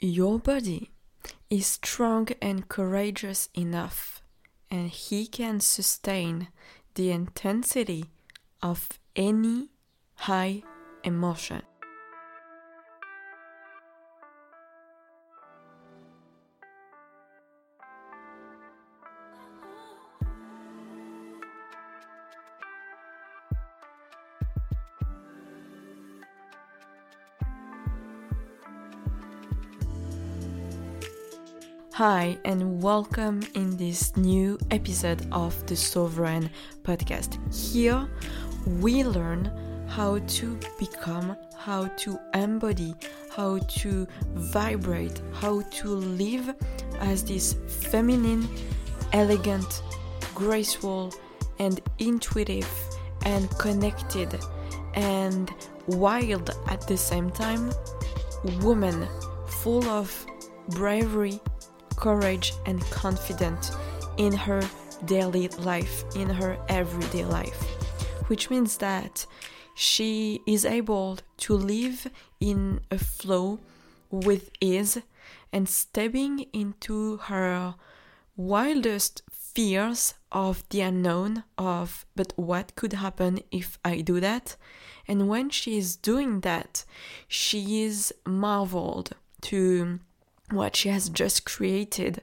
Your body is strong and courageous enough, and he can sustain the intensity of any high emotion. Hi, and welcome in this new episode of the Sovereign podcast. Here we learn how to become, how to embody, how to vibrate, how to live as this feminine, elegant, graceful, and intuitive, and connected, and wild at the same time woman full of bravery courage and confident in her daily life, in her everyday life, which means that she is able to live in a flow with ease and stepping into her wildest fears of the unknown of but what could happen if I do that? And when she is doing that she is marveled to what she has just created.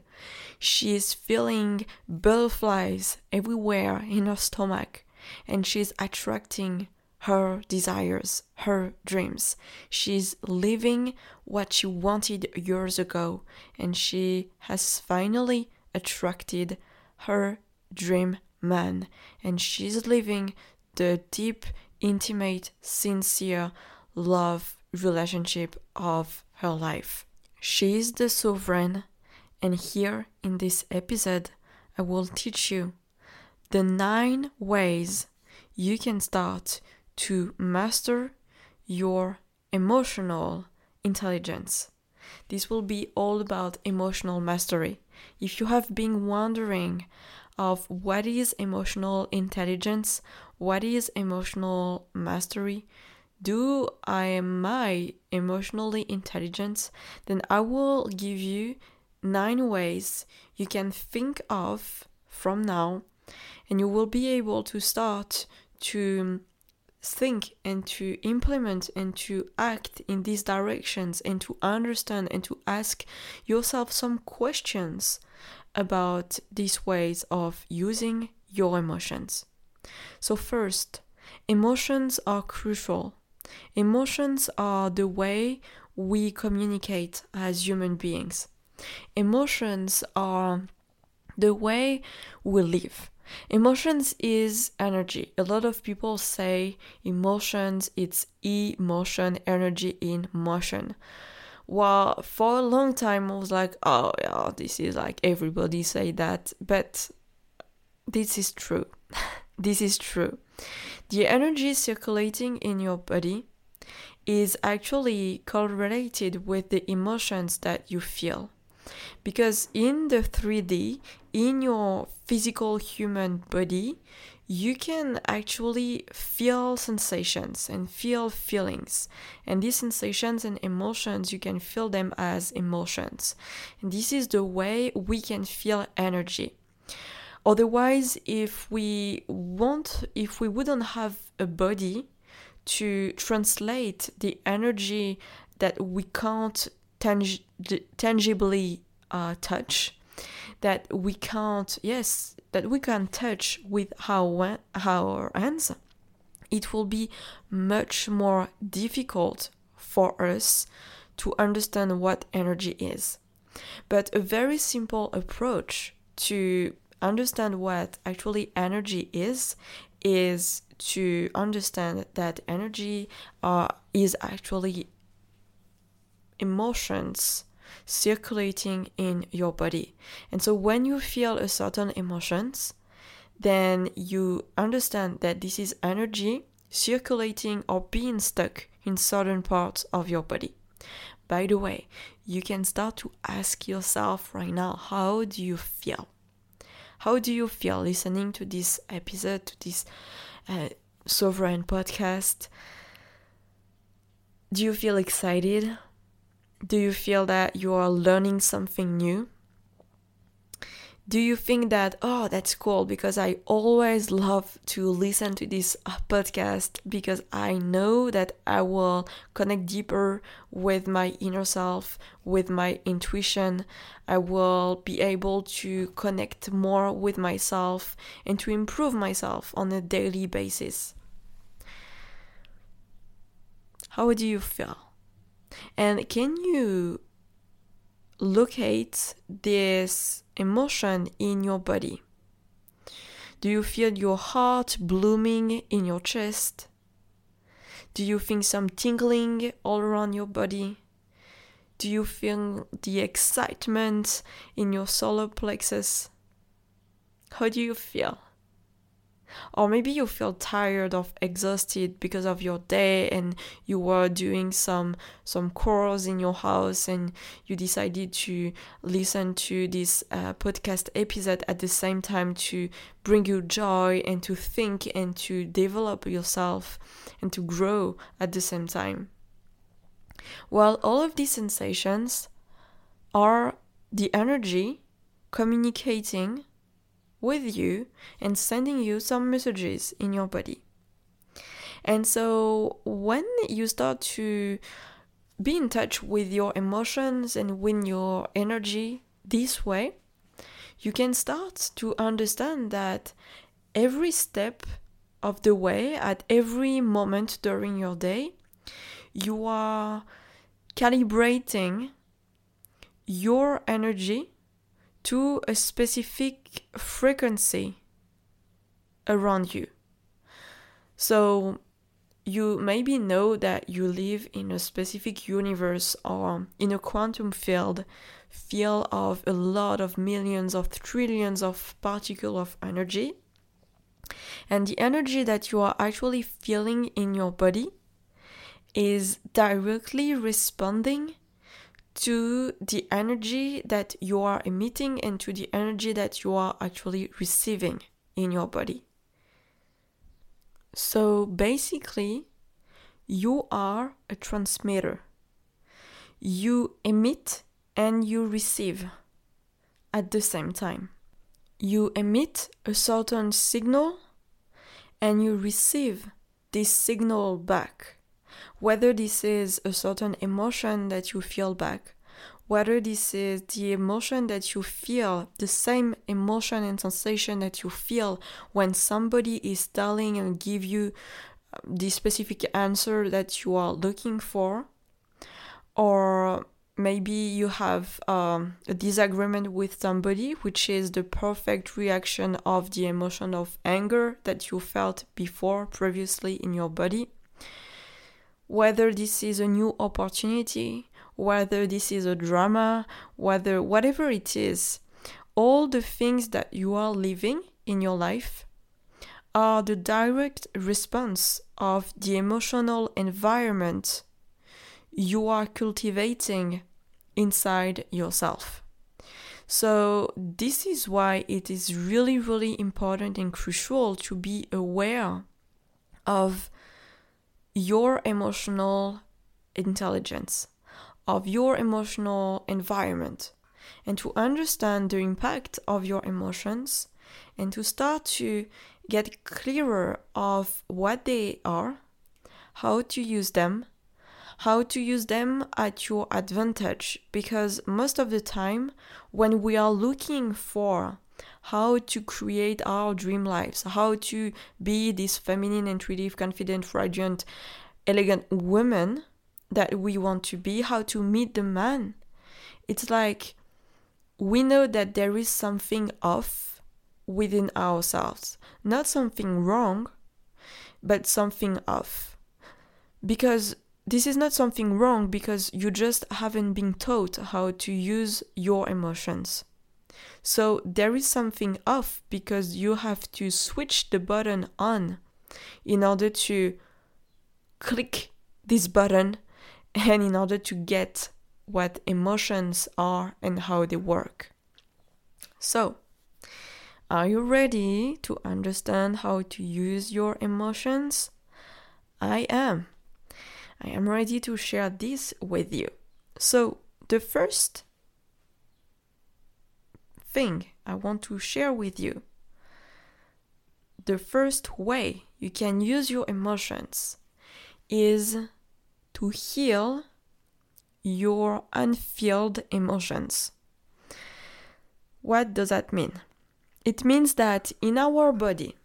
She is feeling butterflies everywhere in her stomach and she's attracting her desires, her dreams. She's living what she wanted years ago and she has finally attracted her dream man and she's living the deep, intimate, sincere love relationship of her life. She is the sovereign, and here in this episode, I will teach you the nine ways you can start to master your emotional intelligence. This will be all about emotional mastery. If you have been wondering of what is emotional intelligence, what is emotional mastery, do I am I emotionally intelligent, then I will give you nine ways you can think of from now and you will be able to start to think and to implement and to act in these directions and to understand and to ask yourself some questions about these ways of using your emotions. So, first, emotions are crucial Emotions are the way we communicate as human beings. Emotions are the way we live. Emotions is energy. A lot of people say emotions, it's emotion, energy in motion. Well, for a long time I was like, oh yeah, this is like everybody say that, but this is true. this is true. The energy circulating in your body is actually correlated with the emotions that you feel. Because in the 3D, in your physical human body, you can actually feel sensations and feel feelings. And these sensations and emotions, you can feel them as emotions. And this is the way we can feel energy. Otherwise, if we want, if we wouldn't have a body to translate the energy that we can't tang- tangibly uh, touch, that we can't, yes, that we can touch with our, our hands, it will be much more difficult for us to understand what energy is. But a very simple approach to understand what actually energy is is to understand that energy uh, is actually emotions circulating in your body. And so when you feel a certain emotions, then you understand that this is energy circulating or being stuck in certain parts of your body. By the way, you can start to ask yourself right now, how do you feel? How do you feel listening to this episode, to this uh, Sovereign podcast? Do you feel excited? Do you feel that you are learning something new? Do you think that, oh, that's cool because I always love to listen to this uh, podcast because I know that I will connect deeper with my inner self, with my intuition. I will be able to connect more with myself and to improve myself on a daily basis. How do you feel? And can you locate this emotion in your body? Do you feel your heart blooming in your chest? Do you feel some tingling all around your body? Do you feel the excitement in your solar plexus? How do you feel? Or maybe you feel tired or exhausted because of your day and you were doing some some chores in your house and you decided to listen to this uh, podcast episode at the same time to bring you joy and to think and to develop yourself and to grow at the same time. Well all of these sensations are the energy communicating with you and sending you some messages in your body. And so when you start to be in touch with your emotions and with your energy this way, you can start to understand that every step of the way, at every moment during your day, you are calibrating your energy to a specific frequency around you. So you maybe know that you live in a specific universe or in a quantum field field of a lot of millions of trillions of particles of energy and the energy that you are actually feeling in your body is directly responding to the energy that you are emitting and to the energy that you are actually receiving in your body. So basically, you are a transmitter. You emit and you receive at the same time. You emit a certain signal and you receive this signal back whether this is a certain emotion that you feel back, whether this is the emotion that you feel, the same emotion and sensation that you feel when somebody is telling and give you uh, the specific answer that you are looking for, or maybe you have um, a disagreement with somebody, which is the perfect reaction of the emotion of anger that you felt before previously in your body whether this is a new opportunity, whether this is a drama, whether whatever it is, all the things that you are living in your life are the direct response of the emotional environment you are cultivating inside yourself. So, this is why it is really, really important and crucial to be aware of your emotional intelligence, of your emotional environment, and to understand the impact of your emotions and to start to get clearer of what they are, how to use them, how to use them at your advantage because most of the time when we are looking for how to create our dream lives, how to be this feminine, intuitive, confident, radiant, elegant woman that we want to be, how to meet the man. It's like we know that there is something off within ourselves, not something wrong, but something off. Because this is not something wrong because you just haven't been taught how to use your emotions. So there is something off because you have to switch the button on in order to click this button and in order to get what emotions are and how they work. So, are you ready to understand how to use your emotions? I am. I am ready to share this with you. So, the first thing I want to share with you the first way you can use your emotions is to heal your unfilled emotions. What does that mean? It means that in our body,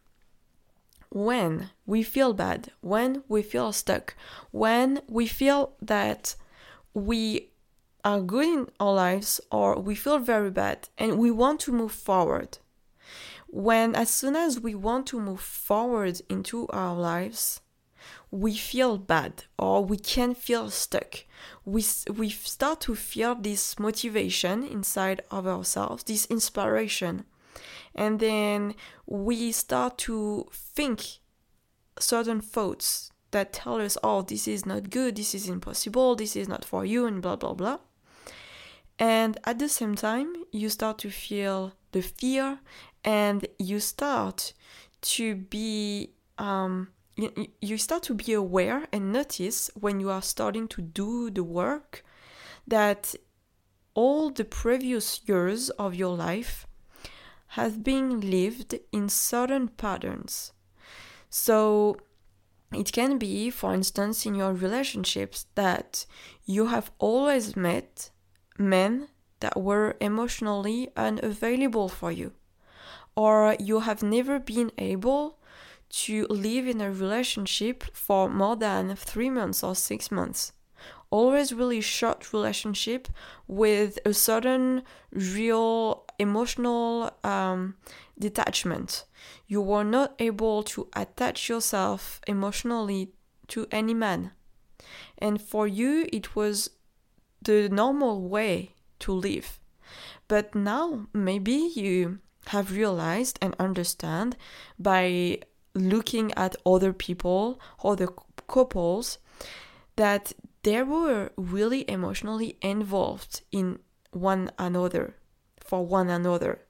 when we feel bad, when we feel stuck, when we feel that we are good in our lives or we feel very bad and we want to move forward, when as soon as we want to move forward into our lives, we feel bad or we can feel stuck. We, we start to feel this motivation inside of ourselves, this inspiration. And then we start to think certain thoughts that tell us, oh, this is not good, this is impossible, this is not for you, and blah, blah, blah. And at the same time, you start to feel the fear and you start to be um, you, you start to be aware and notice when you are starting to do the work that all the previous years of your life have been lived in certain patterns. So it can be, for instance, in your relationships that you have always met men that were emotionally unavailable for you or you have never been able to live in a relationship for more than three months or six months. Always really short relationship with a certain real emotional um, detachment. You were not able to attach yourself emotionally to any man. And for you, it was the normal way to live. But now, maybe you have realized and understand by looking at other people, other couples, that they were really emotionally involved in one another, for one another.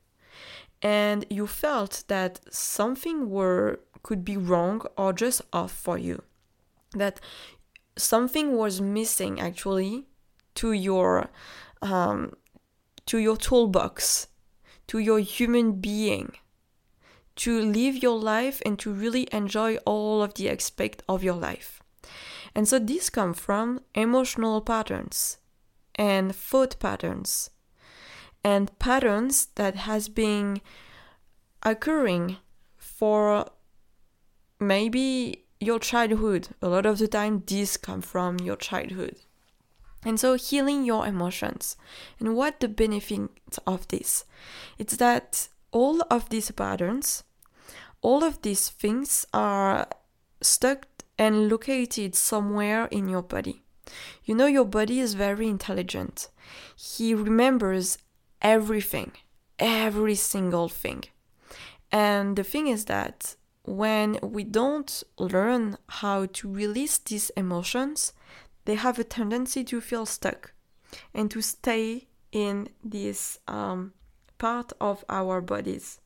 And you felt that something were could be wrong or just off for you. That something was missing actually to your um, to your toolbox to your human being to live your life and to really enjoy all of the aspect of your life. And so these come from emotional patterns and thought patterns and patterns that has been occurring for maybe your childhood. A lot of the time these come from your childhood. And so healing your emotions. And what the benefit of this? It's that all of these patterns, all of these things are stuck and located somewhere in your body. You know, your body is very intelligent. He remembers everything, every single thing. And the thing is that when we don't learn how to release these emotions, they have a tendency to feel stuck and to stay in this um, part of our bodies.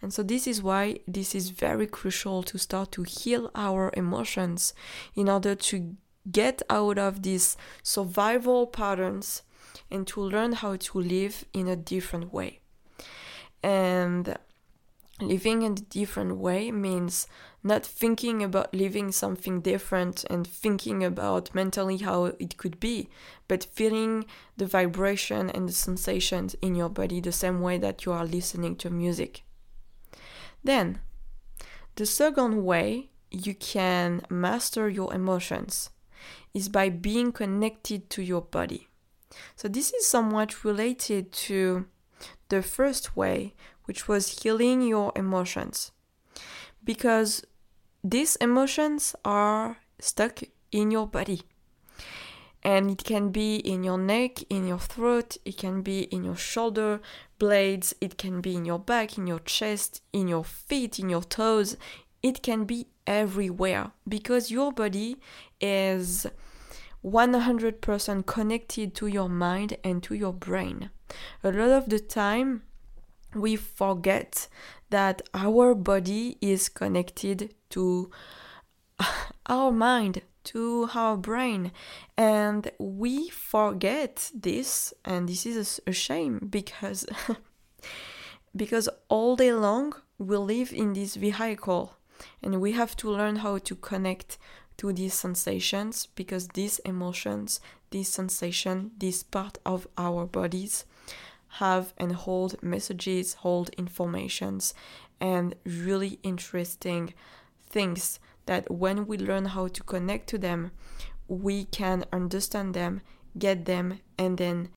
And so, this is why this is very crucial to start to heal our emotions in order to get out of these survival patterns and to learn how to live in a different way. And living in a different way means not thinking about living something different and thinking about mentally how it could be, but feeling the vibration and the sensations in your body the same way that you are listening to music. Then, the second way you can master your emotions is by being connected to your body. So, this is somewhat related to the first way, which was healing your emotions. Because these emotions are stuck in your body. And it can be in your neck, in your throat, it can be in your shoulder blades, it can be in your back, in your chest, in your feet, in your toes. It can be everywhere because your body is 100% connected to your mind and to your brain. A lot of the time, we forget that our body is connected to our mind, to our brain. And we forget this, and this is a shame because. because all day long we live in this vehicle and we have to learn how to connect to these sensations because these emotions, this sensation, this part of our bodies have and hold messages, hold informations, and really interesting things that when we learn how to connect to them, we can understand them, get them, and then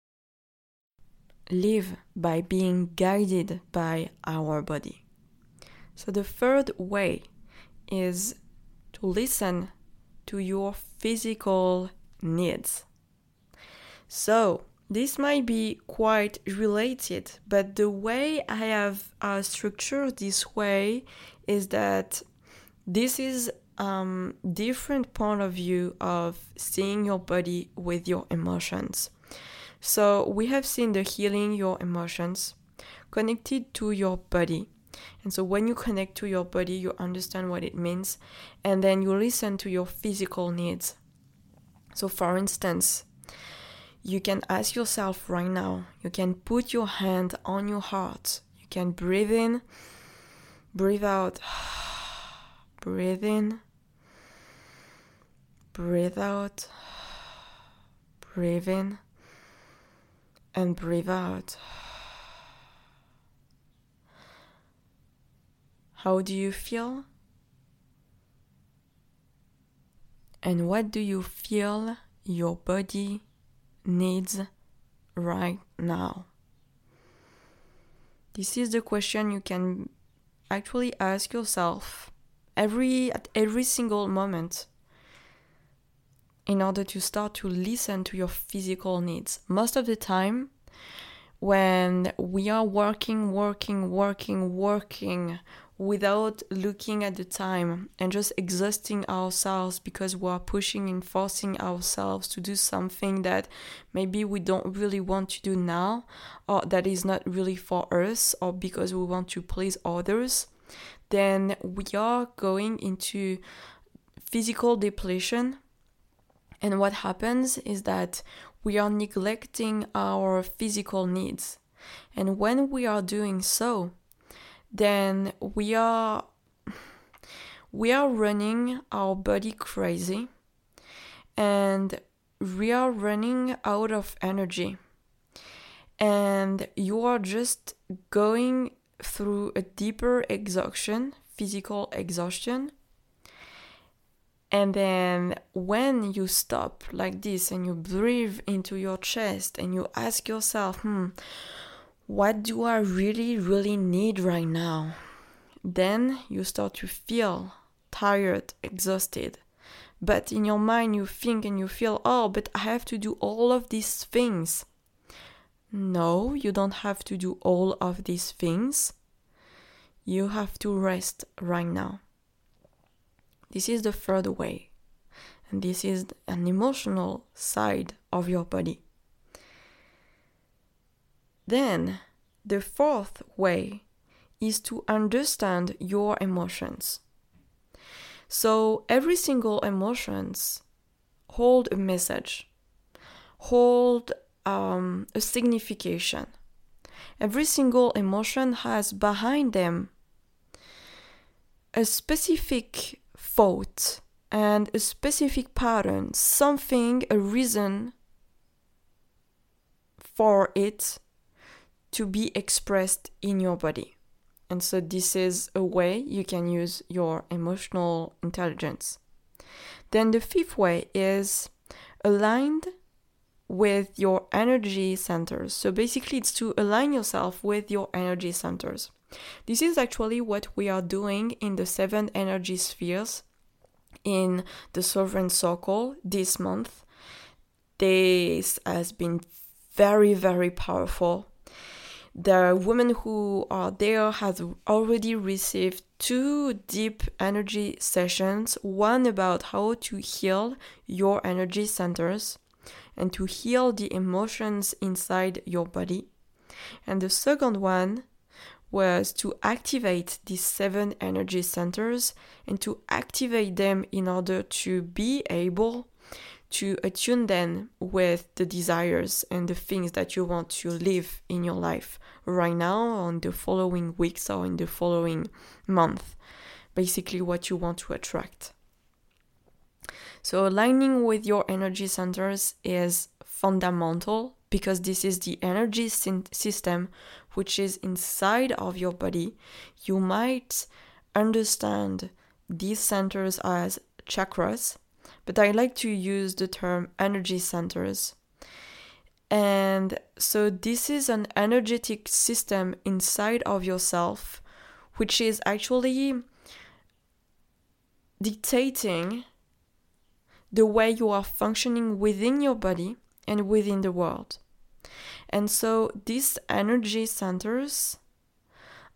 live by being guided by our body. So, the third way is to listen to your physical needs. So, this might be quite related, but the way I have uh, structured this way is that this is um, different point of view of seeing your body with your emotions. So we have seen the healing your emotions connected to your body. And so when you connect to your body, you understand what it means, and then you listen to your physical needs. So, for instance, you can ask yourself right now, you can put your hand on your heart, you can breathe in, breathe out, breathe in, breathe out, breathe in, and breathe out. How do you feel? And what do you feel your body needs right now? This is the question you can actually ask yourself every at every single moment in order to start to listen to your physical needs. Most of the time when we are working, working, working, working without looking at the time and just exhausting ourselves because we are pushing and forcing ourselves to do something that maybe we don't really want to do now or that is not really for us or because we want to please others, then we are going into physical depletion. And what happens is that we are neglecting our physical needs. And when we are doing so, then we are we are running our body crazy and we are running out of energy. And you are just going through a deeper exhaustion physical exhaustion. And then when you stop like this and you breathe into your chest and you ask yourself hmm what do I really, really need right now? Then you start to feel tired, exhausted. But in your mind, you think and you feel, oh, but I have to do all of these things. No, you don't have to do all of these things. You have to rest right now. This is the third way, and this is an emotional side of your body. Then, the fourth way is to understand your emotions. So, every single emotions hold a message, hold um, a signification. Every single emotion has behind them a specific thought and a specific pattern, something, a reason for it to be expressed in your body. And so, this is a way you can use your emotional intelligence. Then, the fifth way is aligned with your energy centers. So, basically, it's to align yourself with your energy centers. This is actually what we are doing in the seven energy spheres in the Sovereign Circle this month. This has been very, very powerful the women who are there has already received two deep energy sessions one about how to heal your energy centers and to heal the emotions inside your body. And the second one was to activate these seven energy centers and to activate them in order to be able to attune them with the desires and the things that you want to live in your life right now, on the following weeks, or in the following month. Basically, what you want to attract. So, aligning with your energy centers is fundamental because this is the energy system which is inside of your body. You might understand these centers as chakras, but I like to use the term energy centers. And so, this is an energetic system inside of yourself, which is actually dictating the way you are functioning within your body and within the world. And so, these energy centers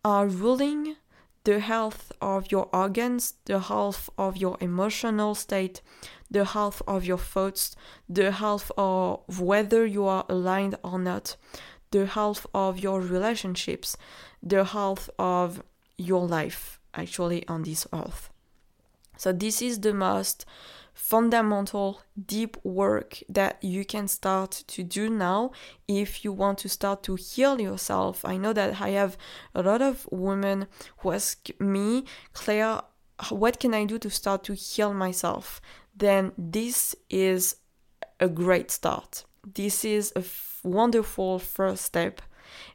are ruling the health of your organs, the health of your emotional state, the health of your thoughts, the health of whether you are aligned or not, the health of your relationships, the health of your life actually on this earth. So, this is the most fundamental deep work that you can start to do now if you want to start to heal yourself. I know that I have a lot of women who ask me, Claire, what can I do to start to heal myself? then this is a great start. This is a f- wonderful first step.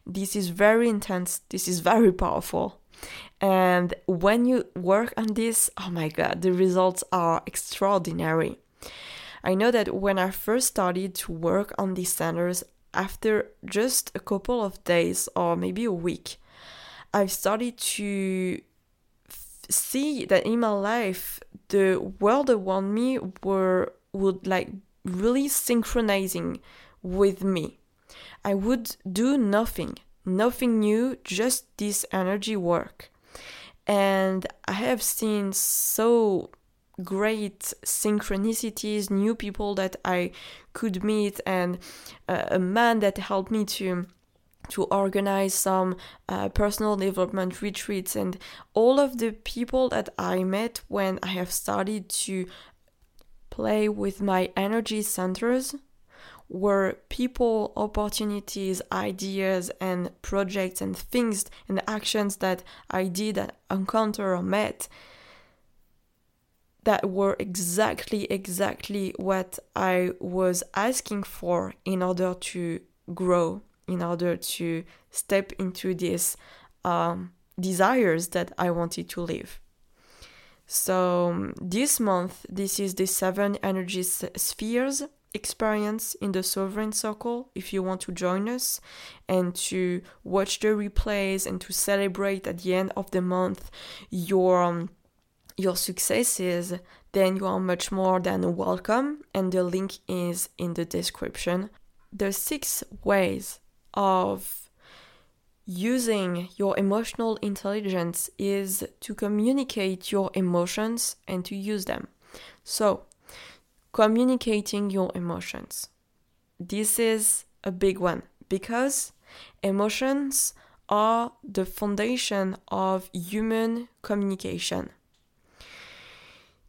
This is very intense. This is very powerful. And when you work on this, oh my god, the results are extraordinary. I know that when I first started to work on these centers, after just a couple of days or maybe a week, I started to see that in my life the world around me were would like really synchronizing with me. I would do nothing, nothing new, just this energy work. And I have seen so great synchronicities, new people that I could meet, and uh, a man that helped me to to organize some uh, personal development retreats. And all of the people that I met when I have started to play with my energy centers were people, opportunities, ideas, and projects and things and actions that I did encounter or met that were exactly, exactly what I was asking for in order to grow in order to step into these um, desires that I wanted to live. So, um, this month, this is the seven energy spheres experience in the Sovereign Circle. If you want to join us and to watch the replays and to celebrate at the end of the month your um, your successes, then you are much more than welcome. And the link is in the description. The six ways of using your emotional intelligence is to communicate your emotions and to use them. So, communicating your emotions. This is a big one because emotions are the foundation of human communication.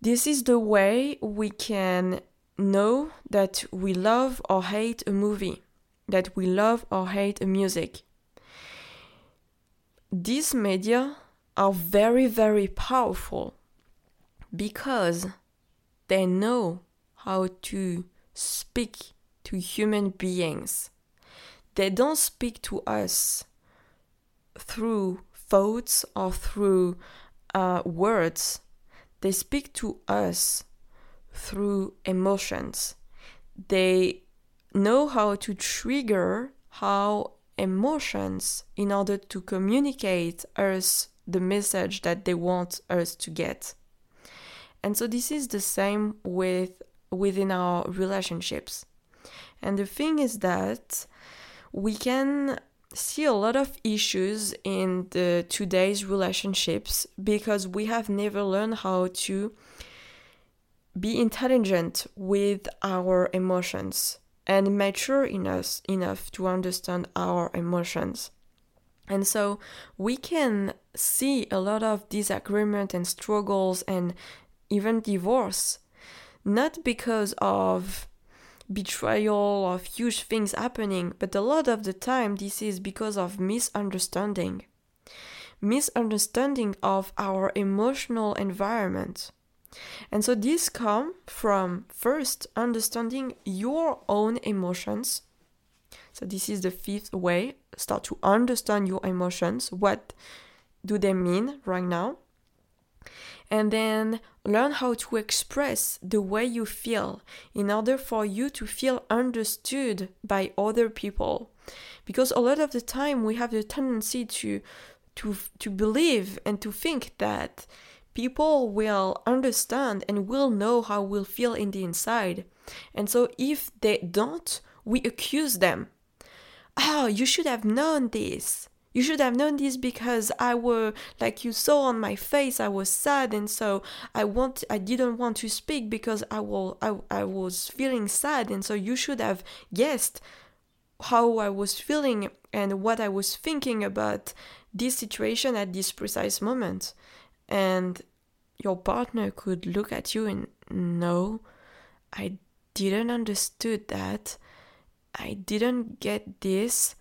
This is the way we can know that we love or hate a movie that we love or hate music. These media are very, very powerful because they know how to speak to human beings. They don't speak to us through thoughts or through uh, words. They speak to us through emotions. They know how to trigger how emotions in order to communicate us the message that they want us to get. And so this is the same with within our relationships. And the thing is that we can see a lot of issues in the today's relationships because we have never learned how to be intelligent with our emotions and mature enough enough to understand our emotions. And so we can see a lot of disagreement and struggles and even divorce, not because of betrayal of huge things happening, but a lot of the time this is because of misunderstanding. Misunderstanding of our emotional environment. And so this come from first understanding your own emotions. So this is the fifth way. Start to understand your emotions. What do they mean right now? And then learn how to express the way you feel in order for you to feel understood by other people. Because a lot of the time we have the tendency to to to believe and to think that people will understand and will know how we'll feel in the inside. And so if they don't, we accuse them. Oh, you should have known this. You should have known this because I were like you saw on my face I was sad and so I want I didn't want to speak because I will I, I was feeling sad and so you should have guessed how I was feeling and what I was thinking about this situation at this precise moment. And your partner could look at you and no i didn't understood that. I didn't get this.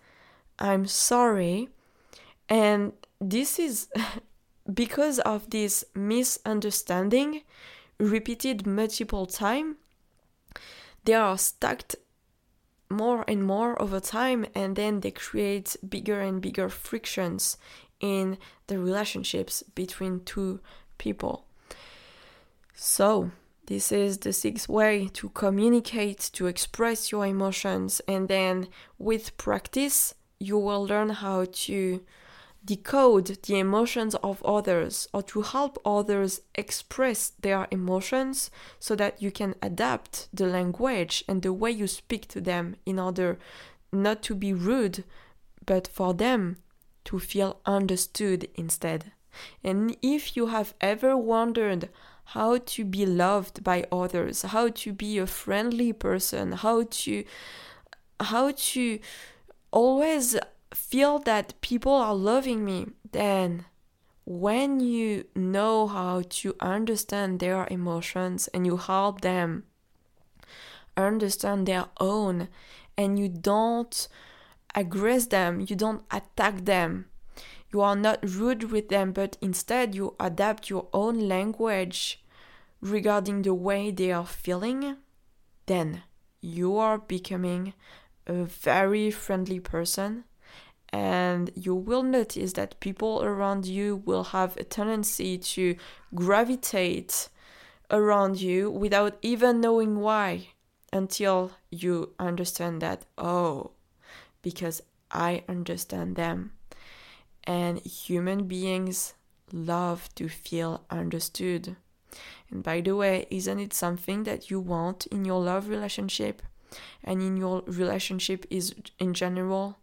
I'm sorry and this is because of this misunderstanding repeated multiple time they are stacked more and more over time and then they create bigger and bigger frictions in the relationships between two people. So, this is the sixth way to communicate, to express your emotions, and then with practice, you will learn how to decode the emotions of others or to help others express their emotions so that you can adapt the language and the way you speak to them in order not to be rude, but for them to feel understood instead. And if you have ever wondered how to be loved by others, how to be a friendly person, how to how to always feel that people are loving me, then when you know how to understand their emotions and you help them understand their own and you don't aggress them, you don't attack them, you are not rude with them, but instead you adapt your own language regarding the way they are feeling, then you are becoming a very friendly person and you will notice that people around you will have a tendency to gravitate around you without even knowing why until you understand that oh because I understand them. And human beings love to feel understood. And by the way isn't it something that you want in your love relationship? And in your relationship is in general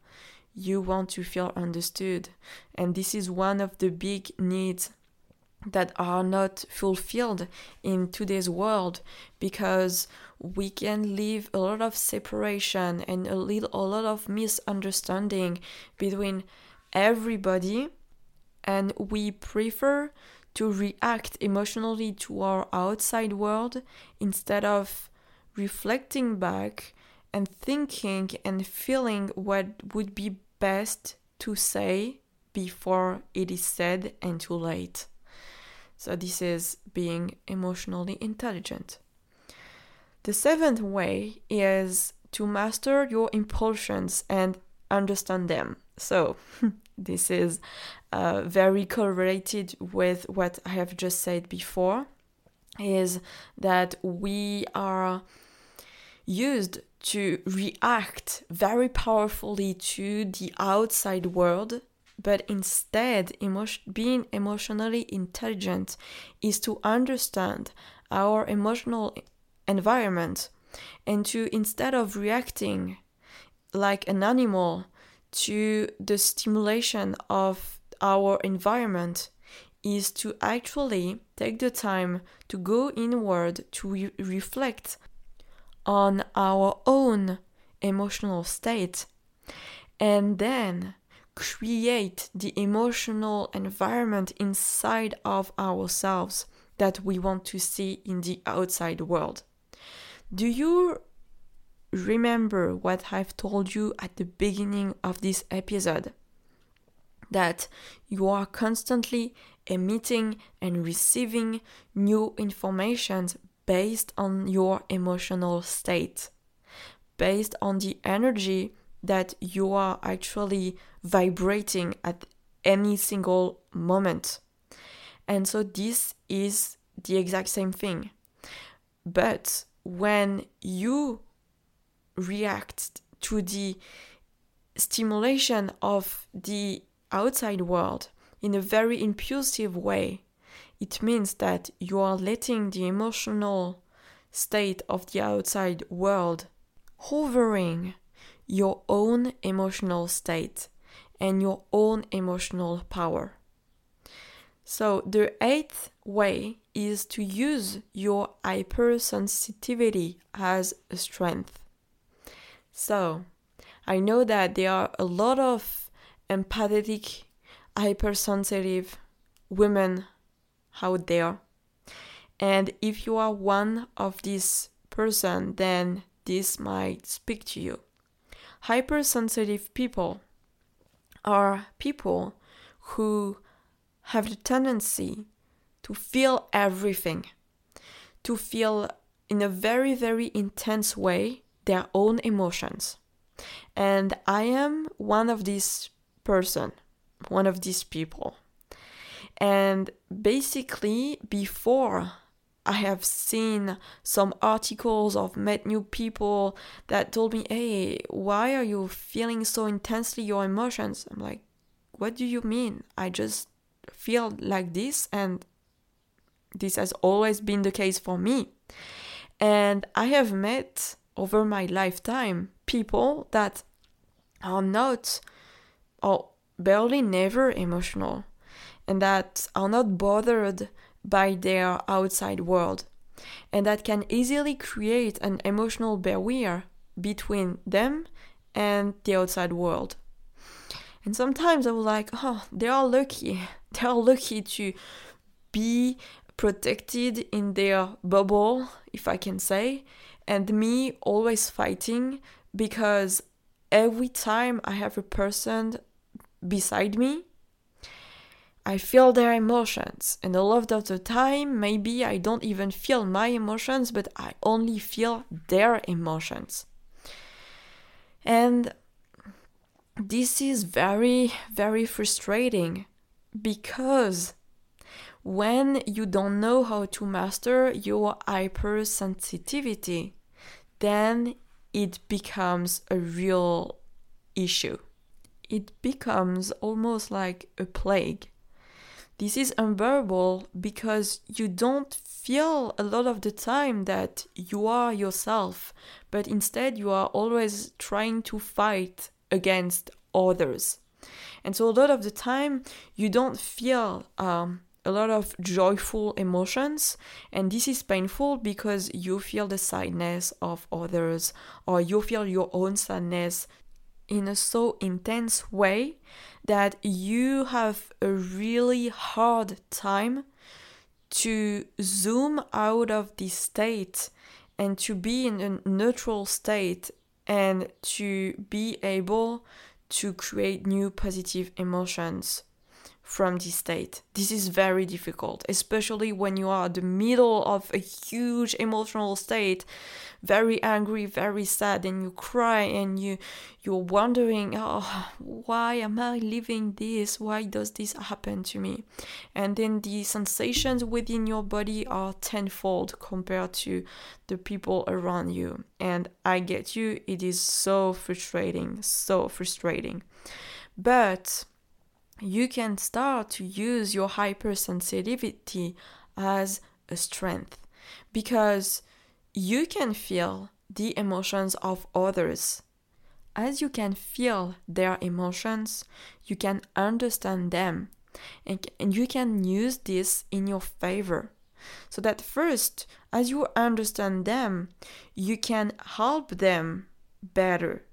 you want to feel understood. And this is one of the big needs that are not fulfilled in today's world because we can leave a lot of separation and a little a lot of misunderstanding between everybody and we prefer to react emotionally to our outside world instead of reflecting back and thinking and feeling what would be best to say before it is said and too late. So, this is being emotionally intelligent. The seventh way is to master your impulsions and understand them. So, this is uh, very correlated with what I have just said before is that we are used to react very powerfully to the outside world but instead emotion, being emotionally intelligent is to understand our emotional environment and to instead of reacting like an animal to the stimulation of our environment is to actually take the time to go inward to re- reflect on our own emotional state and then create the emotional environment inside of ourselves that we want to see in the outside world. Do you remember what I've told you at the beginning of this episode? That you are constantly emitting and receiving new information based on your emotional state, based on the energy that you are actually vibrating at any single moment. And so this is the exact same thing. But when you react to the stimulation of the outside world in a very impulsive way, it means that you are letting the emotional state of the outside world hovering your own emotional state and your own emotional power. So, the eighth way is to use your hypersensitivity as a strength. So, I know that there are a lot of empathetic, hypersensitive women out there. And if you are one of these person, then this might speak to you. Hypersensitive people are people who have the tendency to feel everything, to feel in a very, very intense way their own emotions. And I am one of these person, one of these people. And basically, before I have seen some articles of met new people that told me, hey, why are you feeling so intensely your emotions? I'm like, what do you mean? I just feel like this, and this has always been the case for me. And I have met over my lifetime people that are not or barely never emotional and that are not bothered by their outside world and that can easily create an emotional barrier between them and the outside world. And sometimes I was like, oh, they are lucky. They are lucky to be protected in their bubble, if I can say, and me always fighting because every time I have a person beside me, I feel their emotions. And a lot of the time, maybe I don't even feel my emotions, but I only feel their emotions. And this is very, very frustrating because when you don't know how to master your hypersensitivity, then it becomes a real issue. It becomes almost like a plague. This is unbearable because you don't feel a lot of the time that you are yourself, but instead you are always trying to fight against others. And so a lot of the time you don't feel um, a lot of joyful emotions, and this is painful because you feel the sadness of others or you feel your own sadness in a so intense way that you have a really hard time to zoom out of this state and to be in a neutral state and to be able to create new positive emotions from this state. This is very difficult, especially when you are in the middle of a huge emotional state, very angry, very sad, and you cry and you you're wondering, oh, why am I living this? Why does this happen to me? And then the sensations within your body are tenfold compared to the people around you. And I get you, it is so frustrating, so frustrating. But you can start to use your hypersensitivity as a strength because you can feel the emotions of others. As you can feel their emotions, you can understand them and, and you can use this in your favor. So that first, as you understand them, you can help them better.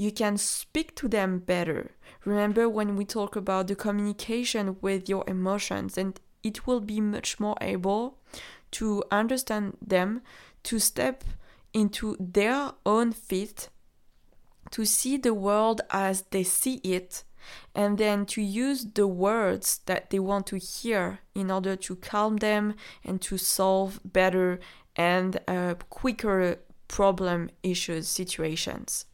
You can speak to them better. Remember when we talk about the communication with your emotions, and it will be much more able to understand them, to step into their own feet, to see the world as they see it, and then to use the words that they want to hear in order to calm them and to solve better and uh, quicker problem issues situations.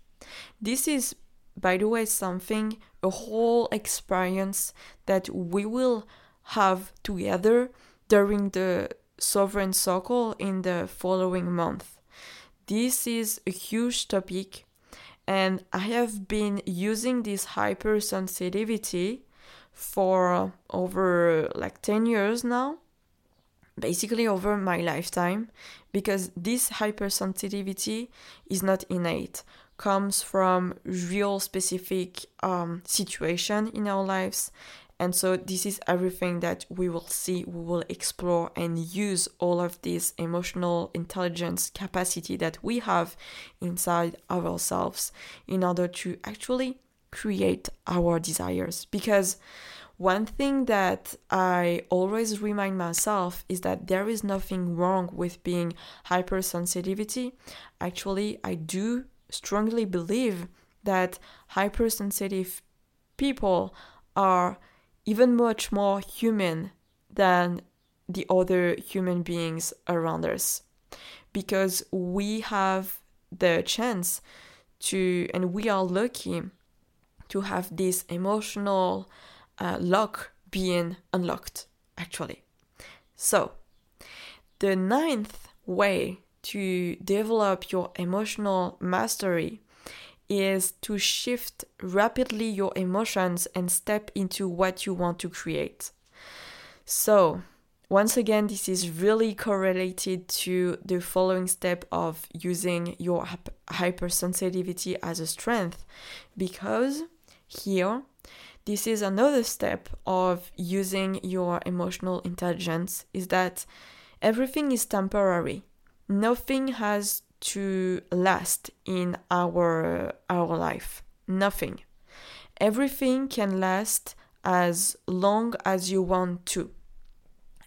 This is, by the way, something, a whole experience that we will have together during the sovereign circle in the following month. This is a huge topic, and I have been using this hypersensitivity for over like 10 years now, basically over my lifetime, because this hypersensitivity is not innate comes from real specific um, situation in our lives and so this is everything that we will see we will explore and use all of this emotional intelligence capacity that we have inside of ourselves in order to actually create our desires because one thing that I always remind myself is that there is nothing wrong with being hypersensitivity. Actually, I do strongly believe that hypersensitive people are even much more human than the other human beings around us. Because we have the chance to and we are lucky to have this emotional uh, lock being unlocked actually. So the ninth way to develop your emotional mastery is to shift rapidly your emotions and step into what you want to create. So, once again, this is really correlated to the following step of using your hypersensitivity as a strength because here this is another step of using your emotional intelligence is that everything is temporary nothing has to last in our our life. Nothing. Everything can last as long as you want to.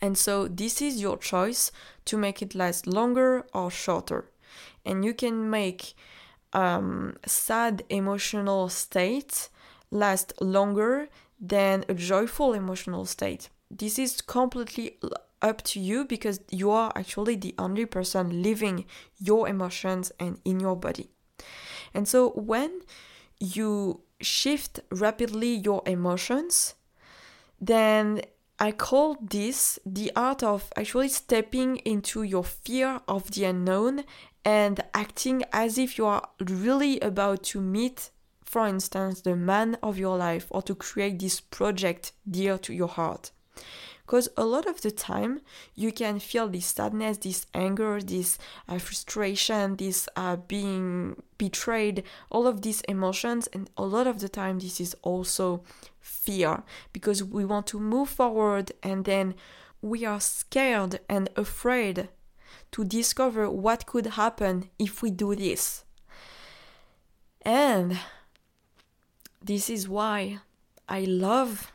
And so this is your choice to make it last longer or shorter. And you can make um, sad emotional state last longer than a joyful emotional state. This is completely up to you because you are actually the only person living your emotions and in your body. And so when you shift rapidly your emotions, then I call this the art of actually stepping into your fear of the unknown and acting as if you are really about to meet, for instance, the man of your life or to create this project dear to your heart because a lot of the time you can feel this sadness this anger this uh, frustration this uh, being betrayed all of these emotions and a lot of the time this is also fear because we want to move forward and then we are scared and afraid to discover what could happen if we do this. And this is why I love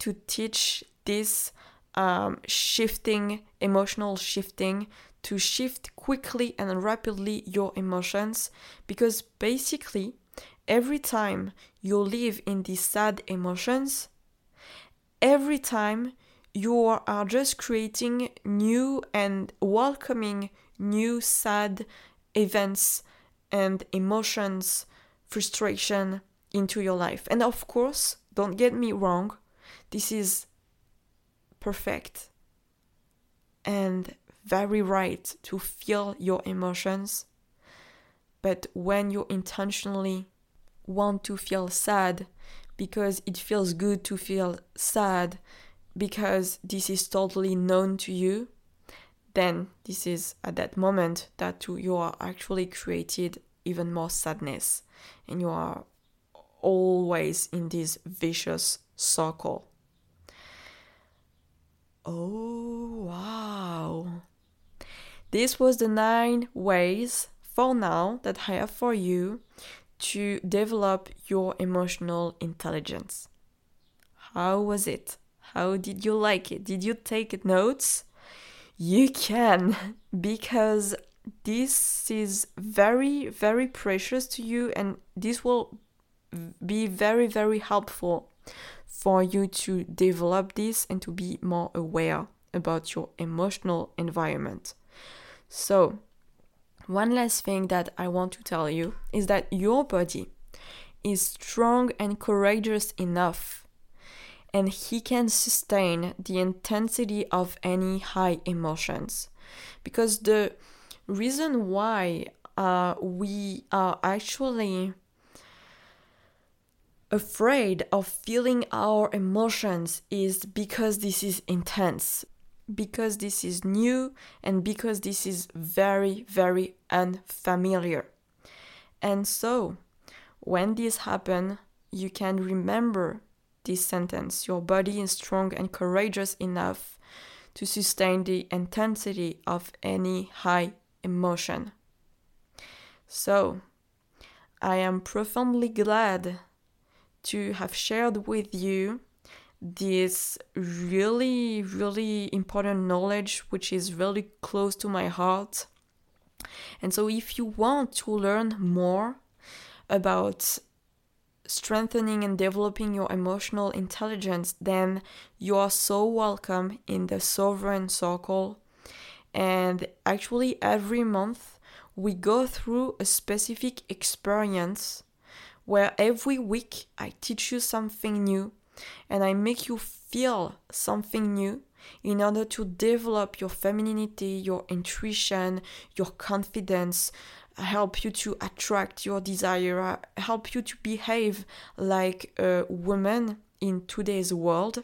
to teach this um, shifting, emotional shifting, to shift quickly and rapidly your emotions because basically every time you live in these sad emotions, every time you are just creating new and welcoming new sad events and emotions, frustration into your life. And of course, don't get me wrong, this is perfect and very right to feel your emotions. But when you intentionally want to feel sad because it feels good to feel sad because this is totally known to you, then this is at that moment that you are actually created even more sadness and you are always in this vicious circle. Oh, wow. This was the nine ways for now that I have for you to develop your emotional intelligence. How was it? How did you like it? Did you take notes? You can, because this is very, very precious to you, and this will be very, very helpful for you to develop this and to be more aware about your emotional environment. So, one last thing that I want to tell you is that your body is strong and courageous enough and he can sustain the intensity of any high emotions because the reason why uh, we are actually afraid of feeling our emotions is because this is intense because this is new and because this is very, very unfamiliar. And so, when this happens, you can remember this sentence Your body is strong and courageous enough to sustain the intensity of any high emotion. So, I am profoundly glad to have shared with you this really, really important knowledge, which is really close to my heart. And so, if you want to learn more about strengthening and developing your emotional intelligence, then you are so welcome in the Sovereign Circle. And actually, every month we go through a specific experience where every week I teach you something new and I make you feel something new in order to develop your femininity, your intuition, your confidence, help you to attract your desire, help you to behave like a woman in today's world,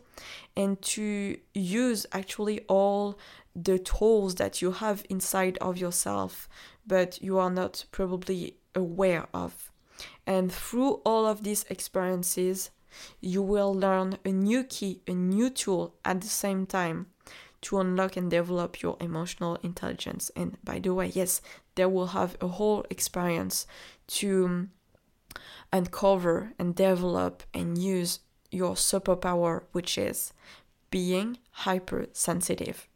and to use actually all the tools that you have inside of yourself, but you are not probably aware of. And through all of these experiences, you will learn a new key, a new tool at the same time to unlock and develop your emotional intelligence. And by the way, yes, there will have a whole experience to um, uncover and develop and use your superpower, which is being hypersensitive.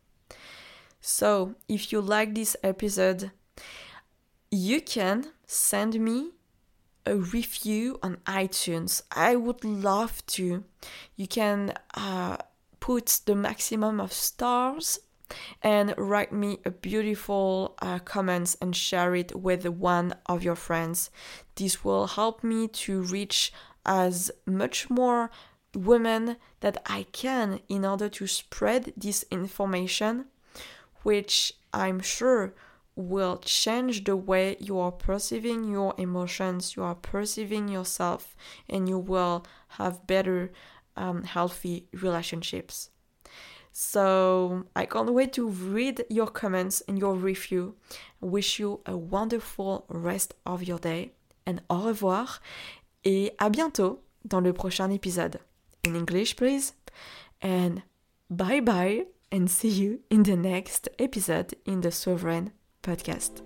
So, if you like this episode, you can send me a review on iTunes. I would love to. You can uh, put the maximum of stars and write me a beautiful uh, comments and share it with one of your friends. This will help me to reach as much more women that I can in order to spread this information, which I'm sure will change the way you are perceiving your emotions, you are perceiving yourself, and you will have better, um, healthy relationships. So I can't wait to read your comments and your review. Wish you a wonderful rest of your day and au revoir et à bientôt dans le prochain épisode. In English, please. And bye bye and see you in the next episode in the Sovereign podcast.